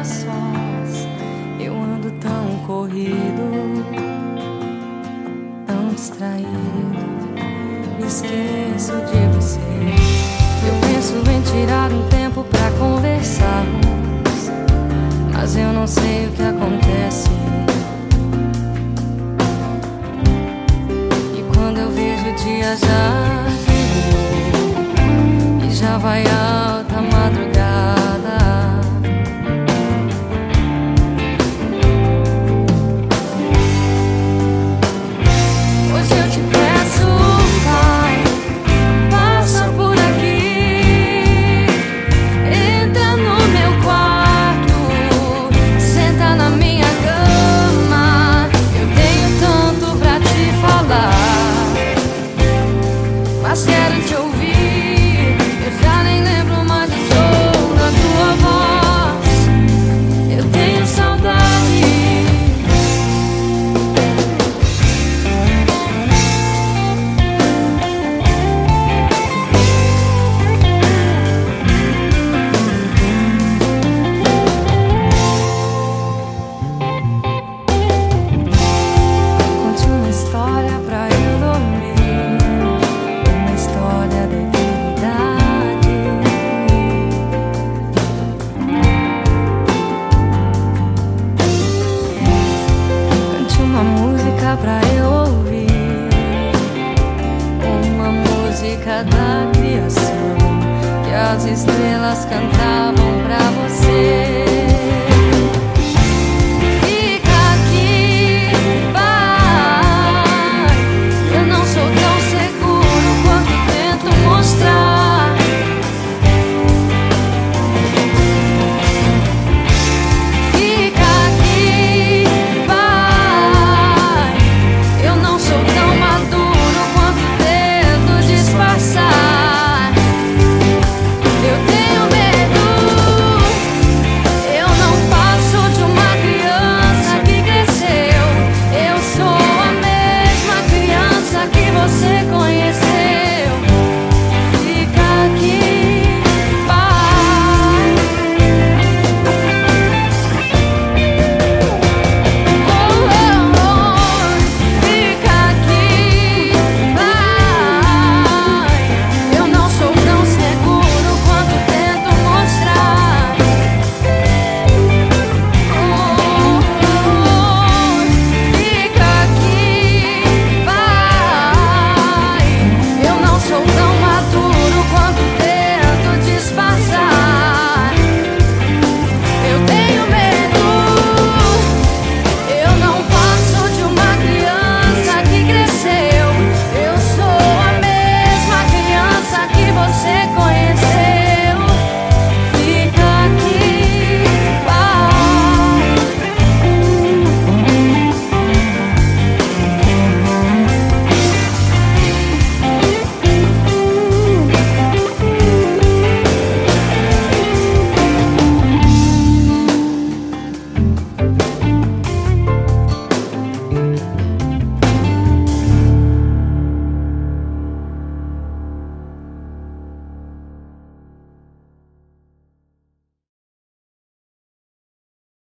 a sós. Eu ando tão corrido, tão distraído. Me esqueço de você. Eu penso em tirar um tempo pra conversarmos, mas eu não sei o que acontece. E quando eu vejo o dia já virou, e já vai alta las estrellas cantar.